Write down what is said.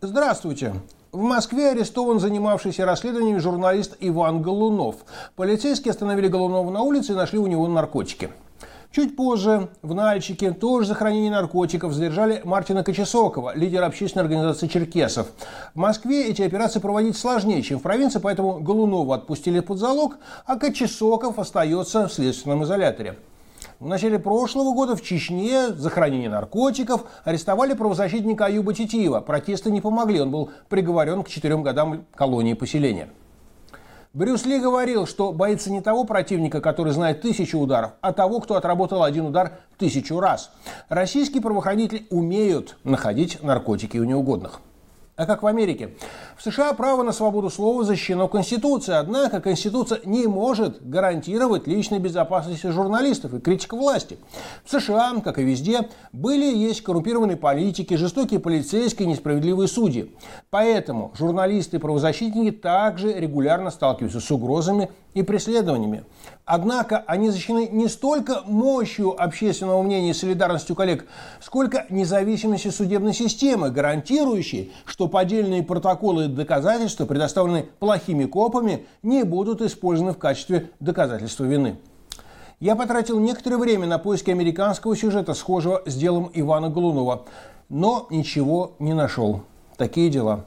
Здравствуйте. В Москве арестован занимавшийся расследованием журналист Иван Голунов. Полицейские остановили Голунова на улице и нашли у него наркотики. Чуть позже в Нальчике тоже за хранение наркотиков задержали Мартина Кочесокова, лидера общественной организации «Черкесов». В Москве эти операции проводить сложнее, чем в провинции, поэтому Голунова отпустили под залог, а Кочесоков остается в следственном изоляторе. В начале прошлого года в Чечне за хранение наркотиков арестовали правозащитника Аюба Титиева. Протесты не помогли, он был приговорен к четырем годам колонии поселения. Брюс Ли говорил, что боится не того противника, который знает тысячу ударов, а того, кто отработал один удар тысячу раз. Российские правоохранители умеют находить наркотики у неугодных. А как в Америке? В США право на свободу слова защищено Конституцией, однако Конституция не может гарантировать личной безопасности журналистов и критиков власти. В США, как и везде, были и есть коррумпированные политики, жестокие полицейские, несправедливые судьи. Поэтому журналисты и правозащитники также регулярно сталкиваются с угрозами и преследованиями. Однако они защищены не столько мощью общественного мнения и солидарностью коллег, сколько независимостью судебной системы, гарантирующей, что поддельные протоколы и доказательства, предоставленные плохими копами, не будут использованы в качестве доказательства вины. Я потратил некоторое время на поиски американского сюжета, схожего с делом Ивана Голунова, но ничего не нашел. Такие дела.